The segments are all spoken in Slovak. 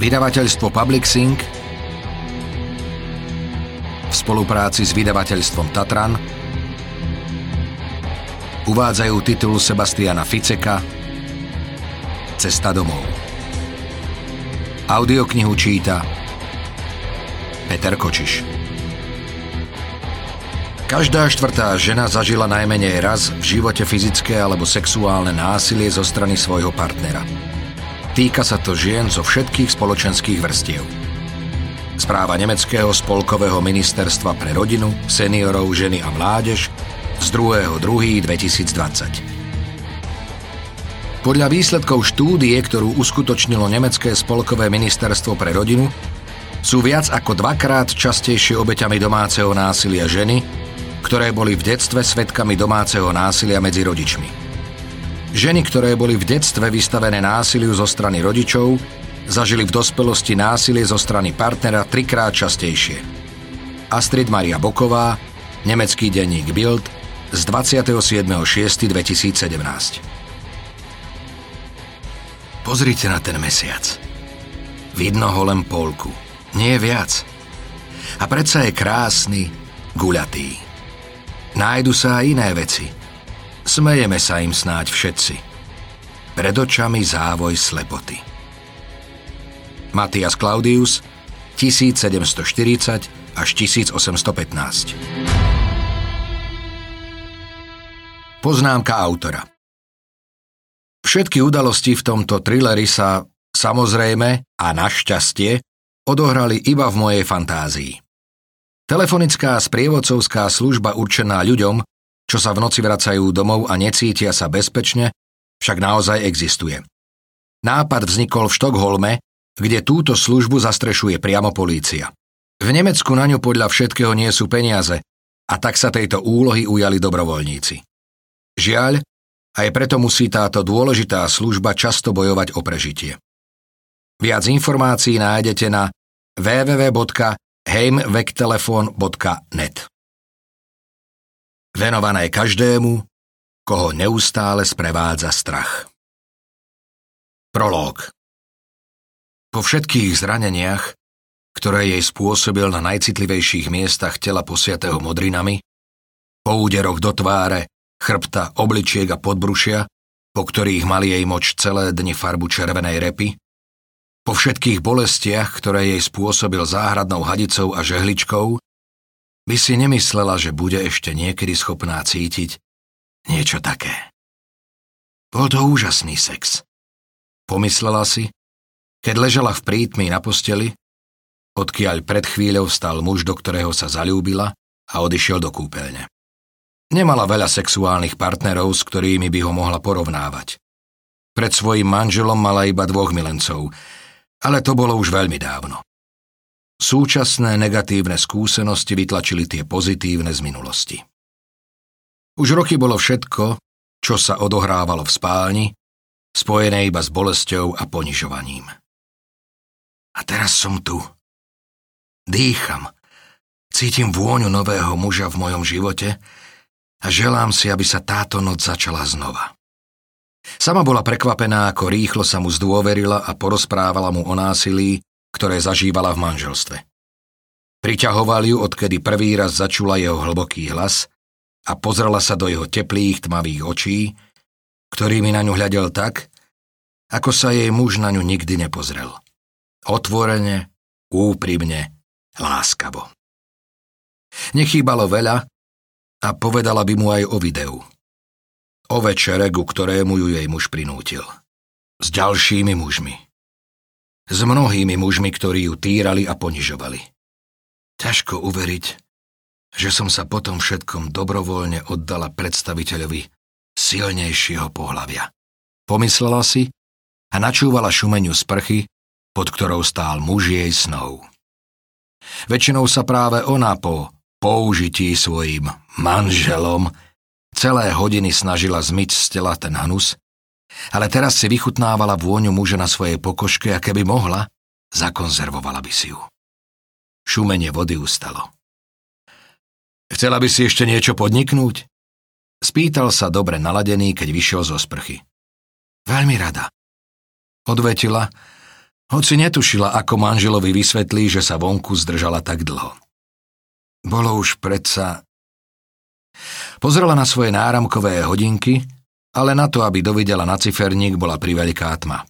Vydavateľstvo Public Sync v spolupráci s vydavateľstvom Tatran uvádzajú titul Sebastiana Ficeka Cesta domov. Audioknihu číta Peter Kočiš. Každá štvrtá žena zažila najmenej raz v živote fyzické alebo sexuálne násilie zo strany svojho partnera. Týka sa to žien zo všetkých spoločenských vrstiev. Správa Nemeckého spolkového ministerstva pre rodinu, seniorov, ženy a mládež z 2.2.2020. Podľa výsledkov štúdie, ktorú uskutočnilo Nemecké spolkové ministerstvo pre rodinu, sú viac ako dvakrát častejšie obeťami domáceho násilia ženy, ktoré boli v detstve svetkami domáceho násilia medzi rodičmi. Ženy, ktoré boli v detstve vystavené násiliu zo strany rodičov, zažili v dospelosti násilie zo strany partnera trikrát častejšie. Astrid Maria Boková, nemecký denník Bild z 27.6.2017 Pozrite na ten mesiac. Vidno ho len polku, nie viac. A predsa je krásny, guľatý. Nájdu sa aj iné veci. Smejeme sa im snáď všetci. Pred očami závoj slepoty. Matias Claudius 1740 až 1815 Poznámka autora Všetky udalosti v tomto thrilleri sa, samozrejme a našťastie, odohrali iba v mojej fantázii. Telefonická sprievodcovská služba určená ľuďom, čo sa v noci vracajú domov a necítia sa bezpečne, však naozaj existuje. Nápad vznikol v Štokholme, kde túto službu zastrešuje priamo polícia. V Nemecku na ňu podľa všetkého nie sú peniaze a tak sa tejto úlohy ujali dobrovoľníci. Žiaľ, aj preto musí táto dôležitá služba často bojovať o prežitie. Viac informácií nájdete na www heimvektelefon.net Venované každému, koho neustále sprevádza strach. Prológ Po všetkých zraneniach, ktoré jej spôsobil na najcitlivejších miestach tela posiatého modrinami, po úderoch do tváre, chrbta, obličiek a podbrušia, po ktorých mali jej moč celé dni farbu červenej repy, po všetkých bolestiach, ktoré jej spôsobil záhradnou hadicou a žehličkou, by si nemyslela, že bude ešte niekedy schopná cítiť niečo také. Bol to úžasný sex. Pomyslela si, keď ležela v prítmi na posteli, odkiaľ pred chvíľou stal muž, do ktorého sa zalúbila a odišiel do kúpeľne. Nemala veľa sexuálnych partnerov, s ktorými by ho mohla porovnávať. Pred svojim manželom mala iba dvoch milencov – ale to bolo už veľmi dávno. Súčasné negatívne skúsenosti vytlačili tie pozitívne z minulosti. Už roky bolo všetko, čo sa odohrávalo v spálni, spojené iba s bolesťou a ponižovaním. A teraz som tu. Dýcham. Cítim vôňu nového muža v mojom živote a želám si, aby sa táto noc začala znova. Sama bola prekvapená, ako rýchlo sa mu zdôverila a porozprávala mu o násilí, ktoré zažívala v manželstve. Priťahoval ju, odkedy prvý raz začula jeho hlboký hlas a pozrela sa do jeho teplých, tmavých očí, ktorými na ňu hľadel tak, ako sa jej muž na ňu nikdy nepozrel. Otvorene, úprimne, láskavo. Nechýbalo veľa a povedala by mu aj o videu – O večere, ku ktorému ju jej muž prinútil. S ďalšími mužmi. S mnohými mužmi, ktorí ju týrali a ponižovali. Ťažko uveriť, že som sa potom všetkom dobrovoľne oddala predstaviteľovi silnejšieho pohľavia. Pomyslela si a načúvala šumeniu sprchy, pod ktorou stál muž jej snov. Väčšinou sa práve ona po použití svojim manželom Celé hodiny snažila zmyť z tela ten hnus, ale teraz si vychutnávala vôňu muža na svojej pokoške a keby mohla, zakonzervovala by si ju. Šumenie vody ustalo. Chcela by si ešte niečo podniknúť? Spýtal sa dobre naladený, keď vyšiel zo sprchy. Veľmi rada. Odvetila Hoci netušila, ako manželovi vysvetlí, že sa vonku zdržala tak dlho. Bolo už predsa... Pozrela na svoje náramkové hodinky, ale na to, aby dovidela na ciferník, bola priveľká tma.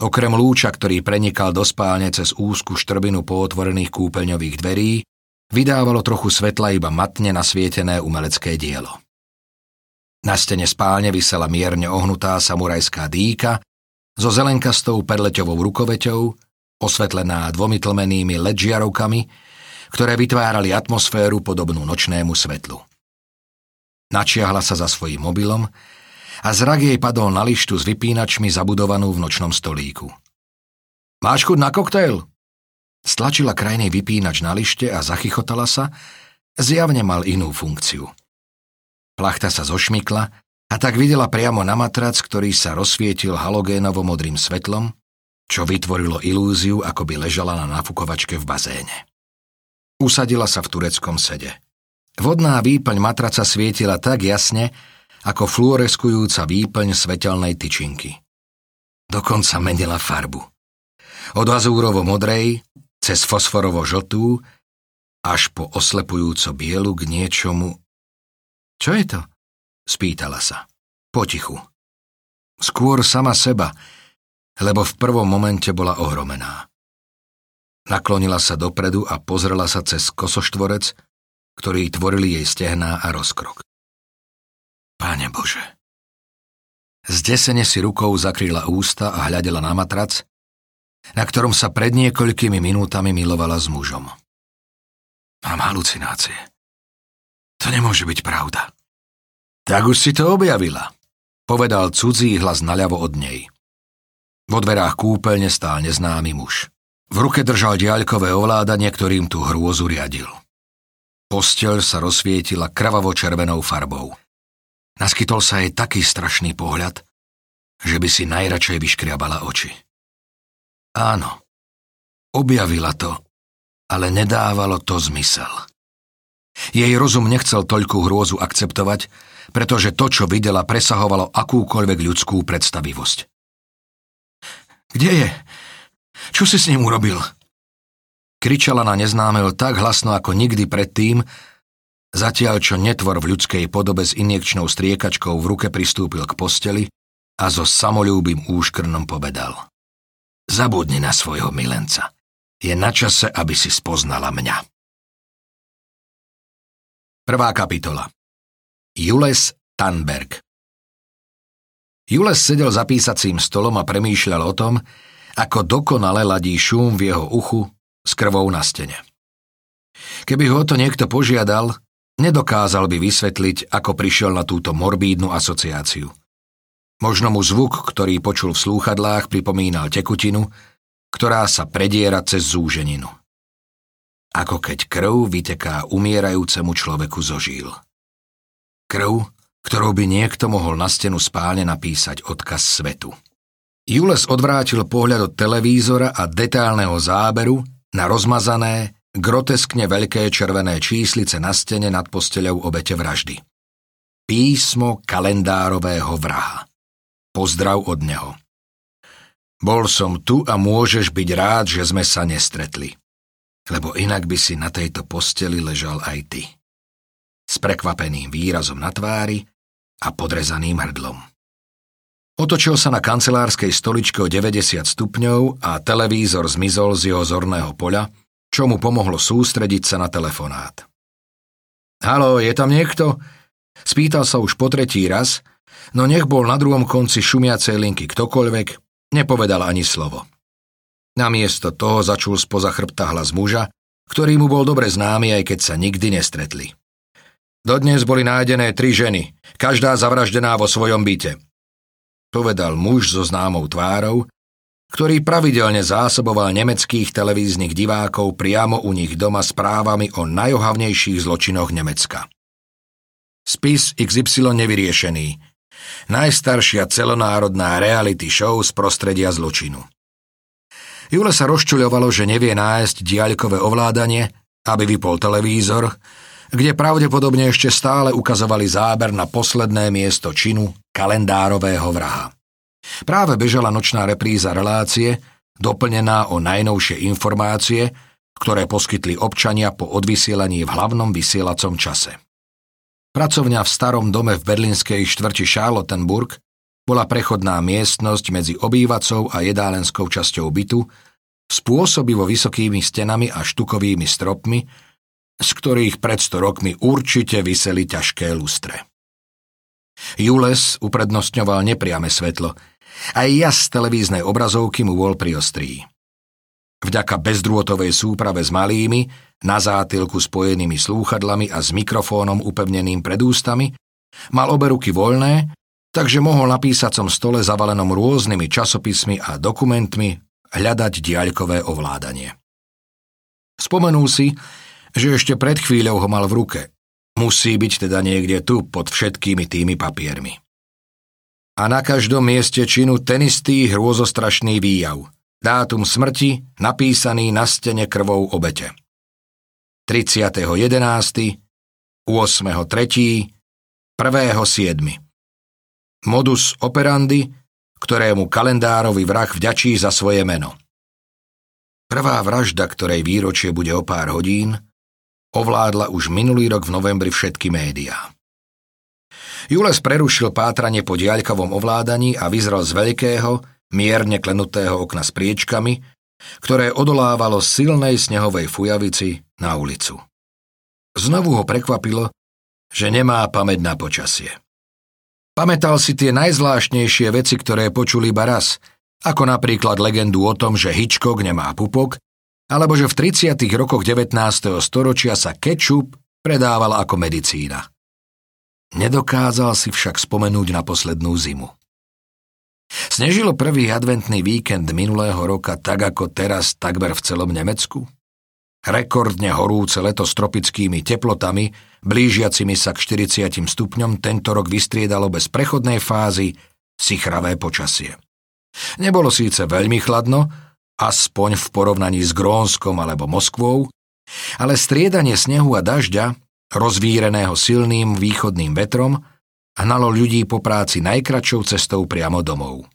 Okrem lúča, ktorý prenikal do spálne cez úzku štrbinu pootvorených kúpeľňových dverí, vydávalo trochu svetla iba matne nasvietené umelecké dielo. Na stene spálne vysela mierne ohnutá samurajská dýka so zelenkastou perleťovou rukoveťou, osvetlená dvomi tlmenými LED žiarovkami, ktoré vytvárali atmosféru podobnú nočnému svetlu. Načiahla sa za svojím mobilom a zrak jej padol na lištu s vypínačmi zabudovanú v nočnom stolíku. Máš chuť na koktail? Stlačila krajný vypínač na lište a zachychotala sa, zjavne mal inú funkciu. Plachta sa zošmykla a tak videla priamo na matrac, ktorý sa rozsvietil halogénovo-modrým svetlom, čo vytvorilo ilúziu, ako by ležala na nafukovačke v bazéne. Usadila sa v tureckom sede. Vodná výplň matraca svietila tak jasne, ako fluoreskujúca výplň svetelnej tyčinky. Dokonca menila farbu. Od azúrovo-modrej, cez fosforovo-žltú, až po oslepujúco bielu k niečomu. Čo je to? Spýtala sa. Potichu. Skôr sama seba, lebo v prvom momente bola ohromená. Naklonila sa dopredu a pozrela sa cez kosoštvorec, ktorý tvorili jej stehná a rozkrok. Páne Bože. Zdesene si rukou zakryla ústa a hľadela na matrac, na ktorom sa pred niekoľkými minútami milovala s mužom. Mám halucinácie. To nemôže byť pravda. Tak už si to objavila, povedal cudzí hlas naľavo od nej. Vo dverách kúpeľne stál neznámy muž. V ruke držal diaľkové ovládanie, ktorým tú hrôzu riadil. Posteľ sa rozsvietila krvavo-červenou farbou. Naskytol sa jej taký strašný pohľad, že by si najradšej vyškriabala oči. Áno, objavila to, ale nedávalo to zmysel. Jej rozum nechcel toľkú hrôzu akceptovať, pretože to, čo videla, presahovalo akúkoľvek ľudskú predstavivosť. Kde je? Čo si s ním urobil? Kričala na neznámeho tak hlasno ako nikdy predtým, Zatiaľ, čo netvor v ľudskej podobe s injekčnou striekačkou v ruke pristúpil k posteli a so samolúbým úškrnom povedal. Zabudni na svojho milenca. Je na čase, aby si spoznala mňa. Prvá kapitola Jules Tanberg Jules sedel za písacím stolom a premýšľal o tom, ako dokonale ladí šum v jeho uchu s krvou na stene. Keby ho to niekto požiadal, Nedokázal by vysvetliť, ako prišiel na túto morbídnu asociáciu. Možno mu zvuk, ktorý počul v slúchadlách, pripomínal tekutinu, ktorá sa prediera cez zúženinu. Ako keď krv vyteká umierajúcemu človeku zo žíl. Krv, ktorou by niekto mohol na stenu spálne napísať odkaz svetu. Jules odvrátil pohľad od televízora a detálneho záberu na rozmazané, groteskne veľké červené číslice na stene nad posteľou obete vraždy. Písmo kalendárového vraha. Pozdrav od neho. Bol som tu a môžeš byť rád, že sme sa nestretli. Lebo inak by si na tejto posteli ležal aj ty. S prekvapeným výrazom na tvári a podrezaným hrdlom. Otočil sa na kancelárskej stoličke o 90 stupňov a televízor zmizol z jeho zorného poľa, čo mu pomohlo sústrediť sa na telefonát. Halo, je tam niekto? Spýtal sa už po tretí raz, no nech bol na druhom konci šumiacej linky ktokoľvek, nepovedal ani slovo. Namiesto toho začul spoza chrbta hlas muža, ktorý mu bol dobre známy, aj keď sa nikdy nestretli. Dodnes boli nájdené tri ženy, každá zavraždená vo svojom byte. Povedal muž so známou tvárou, ktorý pravidelne zásoboval nemeckých televíznych divákov priamo u nich doma správami o najohavnejších zločinoch Nemecka. Spis XY nevyriešený. Najstaršia celonárodná reality show z prostredia zločinu. Jule sa rozčuľovalo, že nevie nájsť diaľkové ovládanie, aby vypol televízor, kde pravdepodobne ešte stále ukazovali záber na posledné miesto činu kalendárového vraha. Práve bežala nočná repríza relácie, doplnená o najnovšie informácie, ktoré poskytli občania po odvysielaní v hlavnom vysielacom čase. Pracovňa v starom dome v berlínskej štvrti Charlottenburg bola prechodná miestnosť medzi obývacou a jedálenskou časťou bytu, spôsobivo vysokými stenami a štukovými stropmi, z ktorých pred 100 rokmi určite vyseli ťažké lustre. Jules uprednostňoval nepriame svetlo, aj jas televíznej obrazovky mu bol priostrý. Vďaka bezdrôtovej súprave s malými, na zátilku spojenými slúchadlami a s mikrofónom upevneným pred ústami, mal obe ruky voľné, takže mohol na písacom stole zavalenom rôznymi časopismi a dokumentmi hľadať diaľkové ovládanie. Spomenul si, že ešte pred chvíľou ho mal v ruke. Musí byť teda niekde tu pod všetkými tými papiermi. A na každom mieste činu ten istý hrôzostrašný výjav – Dátum smrti napísaný na stene krvou obete. 30.11., 8.3., 1.7. Modus operandi, ktorému kalendárový vrah vďačí za svoje meno. Prvá vražda, ktorej výročie bude o pár hodín, ovládla už minulý rok v novembri všetky médiá. Jules prerušil pátranie po diaľkovom ovládaní a vyzrel z veľkého, mierne klenutého okna s priečkami, ktoré odolávalo silnej snehovej fujavici na ulicu. Znovu ho prekvapilo, že nemá pamäť na počasie. Pamätal si tie najzvláštnejšie veci, ktoré počuli iba raz, ako napríklad legendu o tom, že Hitchcock nemá pupok, alebo že v 30. rokoch 19. storočia sa kečup predával ako medicína. Nedokázal si však spomenúť na poslednú zimu. Snežilo prvý adventný víkend minulého roka tak ako teraz takmer v celom Nemecku? Rekordne horúce leto s tropickými teplotami, blížiacimi sa k 40 stupňom, tento rok vystriedalo bez prechodnej fázy sichravé počasie. Nebolo síce veľmi chladno, aspoň v porovnaní s Grónskom alebo Moskvou, ale striedanie snehu a dažďa, rozvíreného silným východným vetrom, hnalo ľudí po práci najkračšou cestou priamo domov.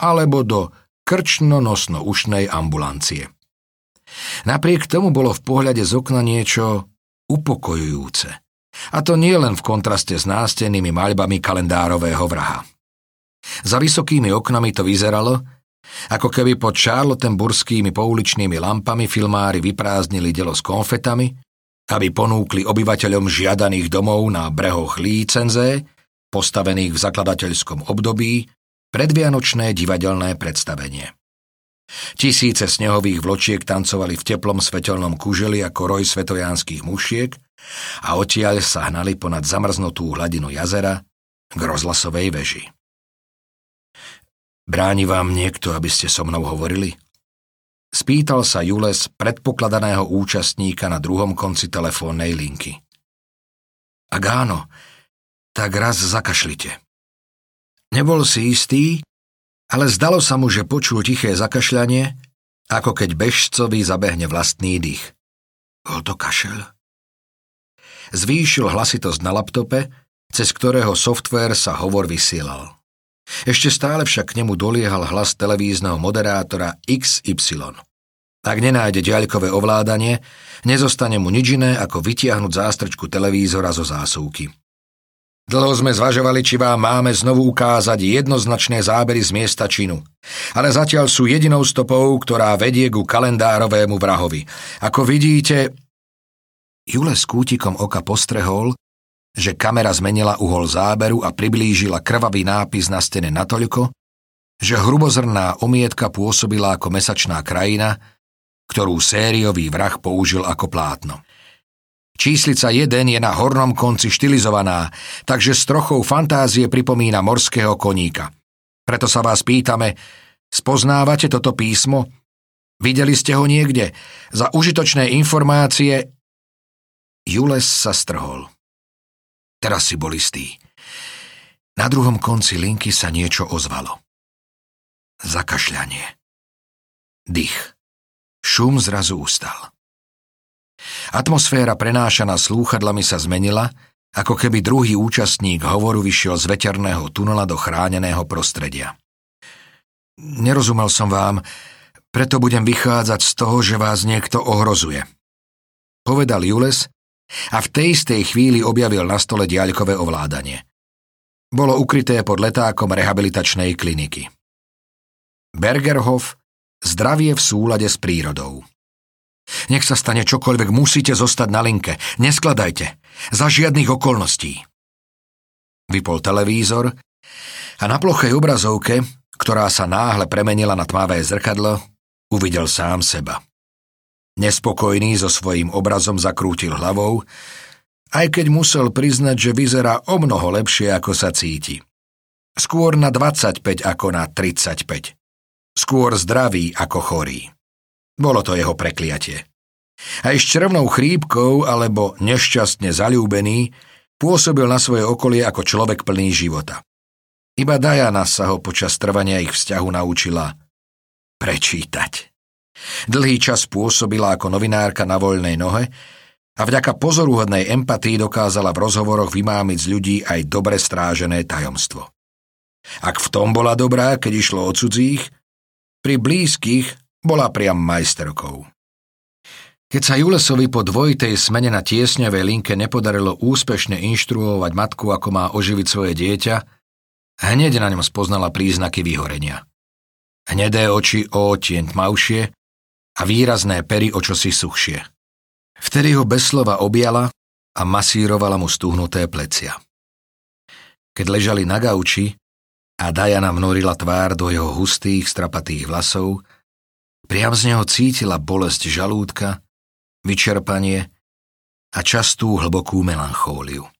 Alebo do krčno-nosno-ušnej ambulancie. Napriek tomu bolo v pohľade z okna niečo upokojujúce. A to nie len v kontraste s nástenými maľbami kalendárového vraha. Za vysokými oknami to vyzeralo, ako keby pod charlottenburskými pouličnými lampami filmári vyprázdnili delo s konfetami, aby ponúkli obyvateľom žiadaných domov na brehoch Lícenze postavených v zakladateľskom období, predvianočné divadelné predstavenie. Tisíce snehových vločiek tancovali v teplom svetelnom kuželi ako roj svetojánskych mušiek a odtiaľ sa hnali ponad zamrznutú hladinu jazera k rozhlasovej veži. Bráni vám niekto, aby ste so mnou hovorili? Spýtal sa Jules predpokladaného účastníka na druhom konci telefónnej linky. Ak áno, tak raz zakašlite. Nebol si istý, ale zdalo sa mu, že počul tiché zakašľanie, ako keď bežcovi zabehne vlastný dých. Bol to kašel? Zvýšil hlasitosť na laptope, cez ktorého software sa hovor vysielal. Ešte stále však k nemu doliehal hlas televízneho moderátora XY. Ak nenájde diaľkové ovládanie, nezostane mu nič iné, ako vytiahnuť zástrčku televízora zo zásuvky. Dlho sme zvažovali, či vám máme znovu ukázať jednoznačné zábery z miesta činu. Ale zatiaľ sú jedinou stopou, ktorá vedie ku kalendárovému vrahovi. Ako vidíte... Jule s kútikom oka postrehol, že kamera zmenila uhol záberu a priblížila krvavý nápis na stene natoľko, že hrubozrná omietka pôsobila ako mesačná krajina, ktorú sériový vrah použil ako plátno. Číslica 1 je na hornom konci štilizovaná, takže s trochou fantázie pripomína morského koníka. Preto sa vás pýtame, spoznávate toto písmo? Videli ste ho niekde? Za užitočné informácie... Jules sa strhol. Teraz si bol istý. Na druhom konci linky sa niečo ozvalo. Zakašľanie. Dých. Šum zrazu ustal. Atmosféra prenášaná slúchadlami sa zmenila, ako keby druhý účastník hovoru vyšiel z veterného tunela do chráneného prostredia. Nerozumel som vám, Preto budem vychádzať z toho, že vás niekto ohrozuje. Povedal Jules a v tej istej chvíli objavil na stole diaľkové ovládanie. Bolo ukryté pod letákom rehabilitačnej kliniky. Bergerhof Zdravie v súlade s prírodou. Nech sa stane čokoľvek, musíte zostať na linke. Neskladajte. Za žiadnych okolností. Vypol televízor a na plochej obrazovke, ktorá sa náhle premenila na tmavé zrkadlo, uvidel sám seba. Nespokojný so svojím obrazom zakrútil hlavou, aj keď musel priznať, že vyzerá o mnoho lepšie, ako sa cíti. Skôr na 25 ako na 35. Skôr zdravý ako chorý. Bolo to jeho prekliatie. Aj s črevnou chrípkou alebo nešťastne zalúbený pôsobil na svoje okolie ako človek plný života. Iba Diana sa ho počas trvania ich vzťahu naučila prečítať. Dlhý čas pôsobila ako novinárka na voľnej nohe a vďaka pozoruhodnej empatii dokázala v rozhovoroch vymámiť z ľudí aj dobre strážené tajomstvo. Ak v tom bola dobrá, keď išlo o cudzích, pri blízkych bola priam majsterkou. Keď sa Julesovi po dvojitej smene na tiesňovej linke nepodarilo úspešne inštruovať matku, ako má oživiť svoje dieťa, hneď na ňom spoznala príznaky vyhorenia. Hnedé oči o tieň tmavšie a výrazné pery o čosi suchšie. Vtedy ho bez slova objala a masírovala mu stuhnuté plecia. Keď ležali na gauči, a Diana vnorila tvár do jeho hustých, strapatých vlasov, priam z neho cítila bolesť žalúdka, vyčerpanie a častú hlbokú melanchóliu.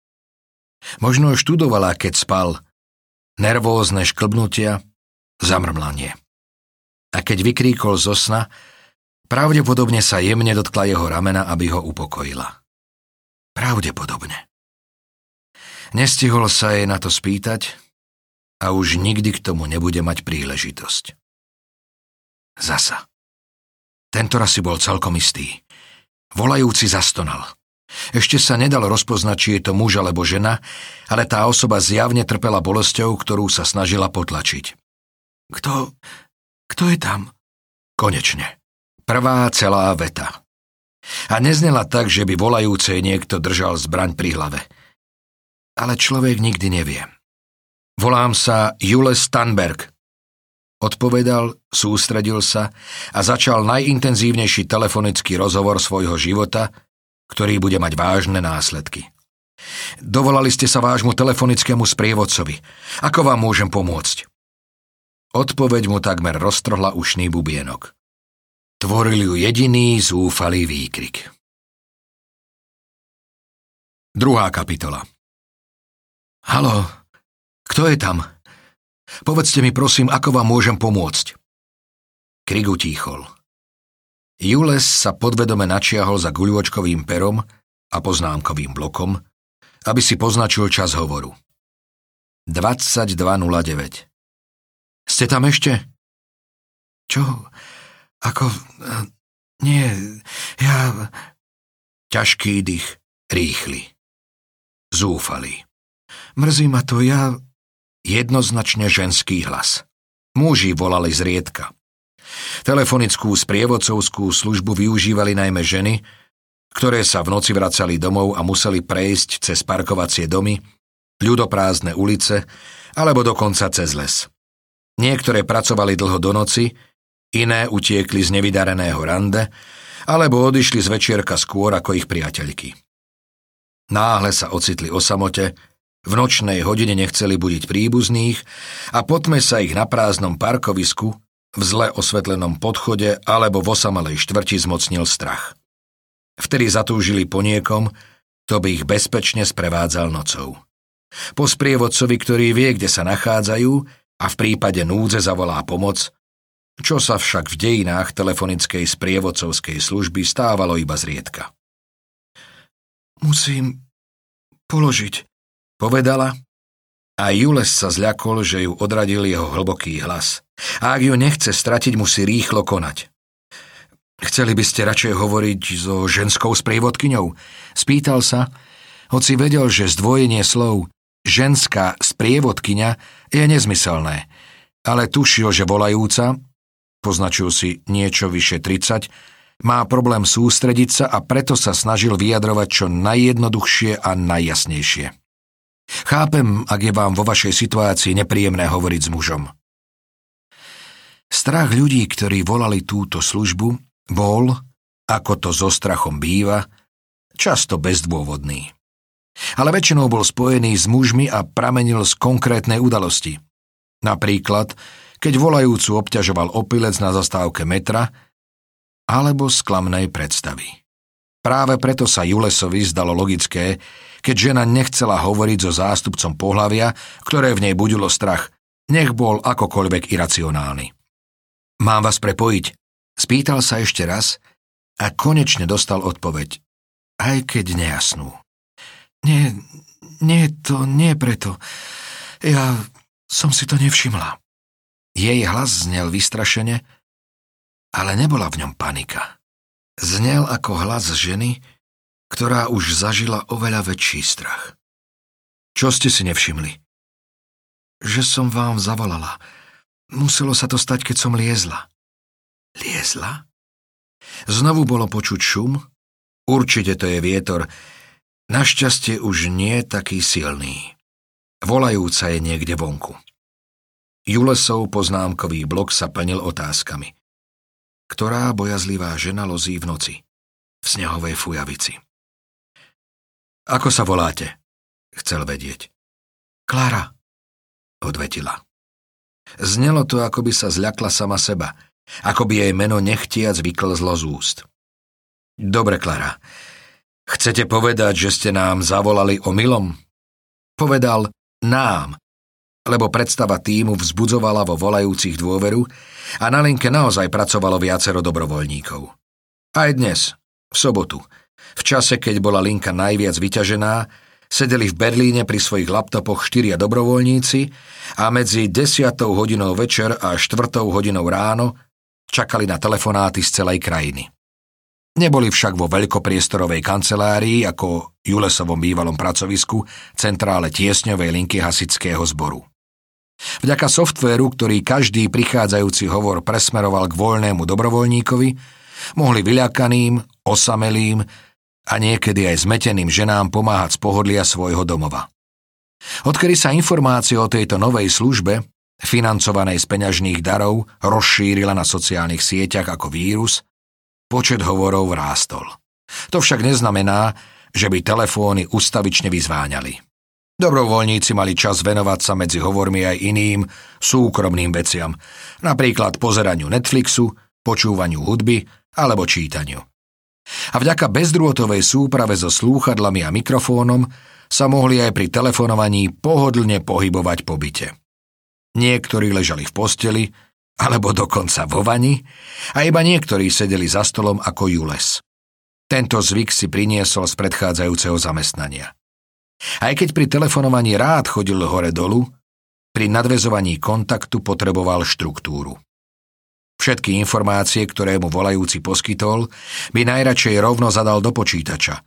Možno študovala, keď spal, nervózne šklbnutia, zamrmlanie. A keď vykríkol zo sna, pravdepodobne sa jemne dotkla jeho ramena, aby ho upokojila. Pravdepodobne. Nestihol sa jej na to spýtať, a už nikdy k tomu nebude mať príležitosť. Zasa. Tento raz si bol celkom istý. Volajúci zastonal. Ešte sa nedalo rozpoznať, či je to muž alebo žena, ale tá osoba zjavne trpela bolesťou, ktorú sa snažila potlačiť. Kto... kto je tam? Konečne. Prvá celá veta. A neznela tak, že by volajúcej niekto držal zbraň pri hlave. Ale človek nikdy nevie. Volám sa Jule Stanberg. Odpovedal, sústredil sa a začal najintenzívnejší telefonický rozhovor svojho života, ktorý bude mať vážne následky. Dovolali ste sa vášmu telefonickému sprievodcovi. Ako vám môžem pomôcť? Odpoveď mu takmer roztrhla ušný bubienok. Tvoril ju jediný zúfalý výkrik. Druhá kapitola Halo, kto je tam? Povedzte mi prosím, ako vám môžem pomôcť. Krik utíchol. Jules sa podvedome načiahol za guľočkovým perom a poznámkovým blokom, aby si poznačil čas hovoru. 22.09 Ste tam ešte? Čo? Ako... Nie, ja... Ťažký dých, rýchly. Zúfalý. Mrzí ma to, ja... Jednoznačne ženský hlas. Muži volali zriedka. Telefonickú sprievodcovskú službu využívali najmä ženy, ktoré sa v noci vracali domov a museli prejsť cez parkovacie domy, ľudoprázdne ulice alebo dokonca cez les. Niektoré pracovali dlho do noci, iné utiekli z nevydareného rande alebo odišli z večierka skôr ako ich priateľky. Náhle sa ocitli o samote v nočnej hodine nechceli budiť príbuzných a potme sa ich na prázdnom parkovisku, v zle osvetlenom podchode alebo v osamelej štvrti zmocnil strach. Vtedy zatúžili po niekom, kto by ich bezpečne sprevádzal nocou. Po sprievodcovi, ktorý vie, kde sa nachádzajú a v prípade núdze zavolá pomoc, čo sa však v dejinách telefonickej sprievodcovskej služby stávalo iba zriedka. Musím položiť, Povedala a Jules sa zľakol, že ju odradil jeho hlboký hlas. A ak ju nechce stratiť, musí rýchlo konať. Chceli by ste radšej hovoriť so ženskou sprievodkyňou? Spýtal sa, hoci vedel, že zdvojenie slov ženská sprievodkyňa je nezmyselné, ale tušil, že volajúca, poznačil si niečo vyše 30, má problém sústrediť sa a preto sa snažil vyjadrovať čo najjednoduchšie a najjasnejšie. Chápem, ak je vám vo vašej situácii nepríjemné hovoriť s mužom. Strach ľudí, ktorí volali túto službu, bol, ako to so strachom býva, často bezdôvodný. Ale väčšinou bol spojený s mužmi a pramenil z konkrétnej udalosti. Napríklad, keď volajúcu obťažoval opilec na zastávke metra, alebo z predstavy. Práve preto sa Julesovi zdalo logické, keď žena nechcela hovoriť so zástupcom pohlavia, ktoré v nej budilo strach, nech bol akokoľvek iracionálny. Mám vás prepojiť? Spýtal sa ešte raz a konečne dostal odpoveď, aj keď nejasnú. Nie, nie, to nie preto. Ja som si to nevšimla. Jej hlas znel vystrašene, ale nebola v ňom panika. Znel ako hlas ženy, ktorá už zažila oveľa väčší strach. Čo ste si nevšimli? Že som vám zavolala. Muselo sa to stať, keď som liezla. Liezla? Znovu bolo počuť šum. Určite to je vietor. Našťastie už nie taký silný. Volajúca je niekde vonku. Julesov poznámkový blok sa plnil otázkami. Ktorá bojazlivá žena lozí v noci? V snehovej fujavici. Ako sa voláte? Chcel vedieť. Klára, odvetila. Znelo to, ako by sa zľakla sama seba, ako by jej meno nechtiac vyklzlo z úst. Dobre, Klara. Chcete povedať, že ste nám zavolali o milom? Povedal nám, lebo predstava týmu vzbudzovala vo volajúcich dôveru a na linke naozaj pracovalo viacero dobrovoľníkov. Aj dnes, v sobotu, v čase, keď bola linka najviac vyťažená, sedeli v Berlíne pri svojich laptopoch štyria dobrovoľníci a medzi 10. hodinou večer a 4. hodinou ráno čakali na telefonáty z celej krajiny. Neboli však vo veľkopriestorovej kancelárii ako Julesovom bývalom pracovisku centrále tiesňovej linky hasického zboru. Vďaka softvéru, ktorý každý prichádzajúci hovor presmeroval k voľnému dobrovoľníkovi, mohli vyľakaným, osamelým a niekedy aj zmeteným ženám pomáhať z pohodlia svojho domova. Odkedy sa informácia o tejto novej službe, financovanej z peňažných darov, rozšírila na sociálnych sieťach ako vírus, počet hovorov rástol. To však neznamená, že by telefóny ustavične vyzváňali. Dobrovoľníci mali čas venovať sa medzi hovormi aj iným súkromným veciam, napríklad pozeraniu Netflixu, počúvaniu hudby alebo čítaniu. A vďaka bezdrôtovej súprave so slúchadlami a mikrofónom sa mohli aj pri telefonovaní pohodlne pohybovať po byte. Niektorí ležali v posteli, alebo dokonca vo vani, a iba niektorí sedeli za stolom ako Jules. Tento zvyk si priniesol z predchádzajúceho zamestnania. Aj keď pri telefonovaní rád chodil hore-dolu, pri nadvezovaní kontaktu potreboval štruktúru. Všetky informácie, ktoré mu volajúci poskytol, by najradšej rovno zadal do počítača.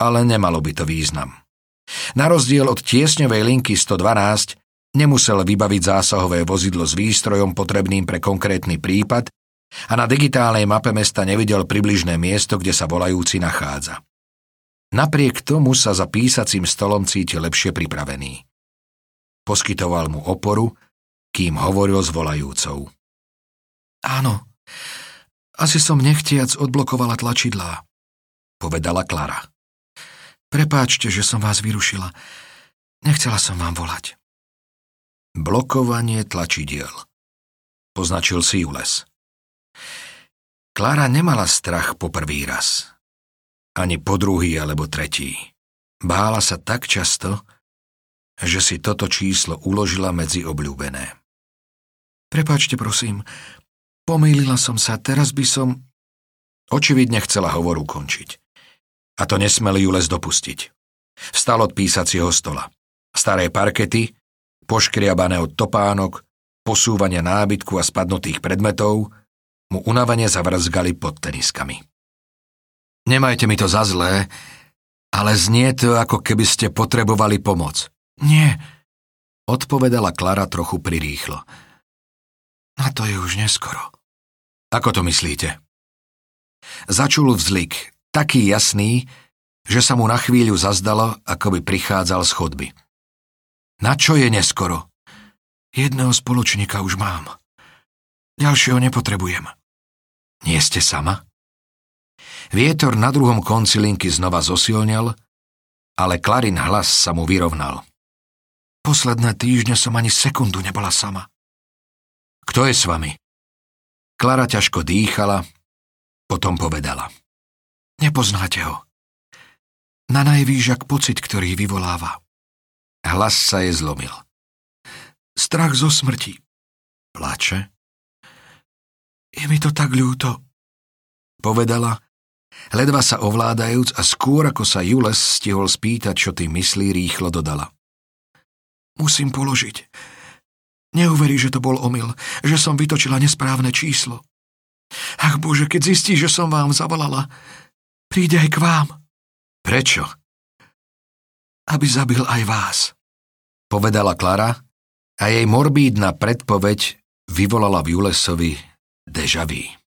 Ale nemalo by to význam. Na rozdiel od tiesňovej linky 112 nemusel vybaviť zásahové vozidlo s výstrojom potrebným pre konkrétny prípad a na digitálnej mape mesta nevidel približné miesto, kde sa volajúci nachádza. Napriek tomu sa za písacím stolom cítil lepšie pripravený. Poskytoval mu oporu, kým hovoril s volajúcou. Áno, asi som nechtiac odblokovala tlačidlá, povedala Klara. Prepáčte, že som vás vyrušila. Nechcela som vám volať. Blokovanie tlačidiel. Poznačil si Jules. Klara nemala strach po prvý raz. Ani po druhý alebo tretí. Bála sa tak často, že si toto číslo uložila medzi obľúbené. Prepačte, prosím, Pomýlila som sa, teraz by som... Očividne chcela hovor ukončiť. A to nesmeli ju les dopustiť. Vstal od písacieho stola. Staré parkety, poškriabané od topánok, posúvania nábytku a spadnutých predmetov mu unavene zavrzgali pod teniskami. Nemajte mi to za zlé, ale znie to, ako keby ste potrebovali pomoc. Nie, odpovedala Klara trochu prirýchlo. Na to je už neskoro. Ako to myslíte? Začul vzlik, taký jasný, že sa mu na chvíľu zazdalo, ako by prichádzal z chodby. Na čo je neskoro? Jedného spoločníka už mám. Ďalšieho nepotrebujem. Nie ste sama? Vietor na druhom konci linky znova zosilnil, ale Klarin hlas sa mu vyrovnal. Posledné týždne som ani sekundu nebola sama. Kto je s vami? Klara ťažko dýchala, potom povedala. Nepoznáte ho. Na najvýžak pocit, ktorý vyvoláva. Hlas sa je zlomil. Strach zo smrti. Plače? Je mi to tak ľúto, povedala, ledva sa ovládajúc a skôr ako sa Jules stihol spýtať, čo ty myslí, rýchlo dodala. Musím položiť. Neuverí, že to bol omyl, že som vytočila nesprávne číslo. Ach Bože, keď zistí, že som vám zavolala, príde aj k vám. Prečo? Aby zabil aj vás, povedala Klara a jej morbídna predpoveď vyvolala v Julesovi deja vu.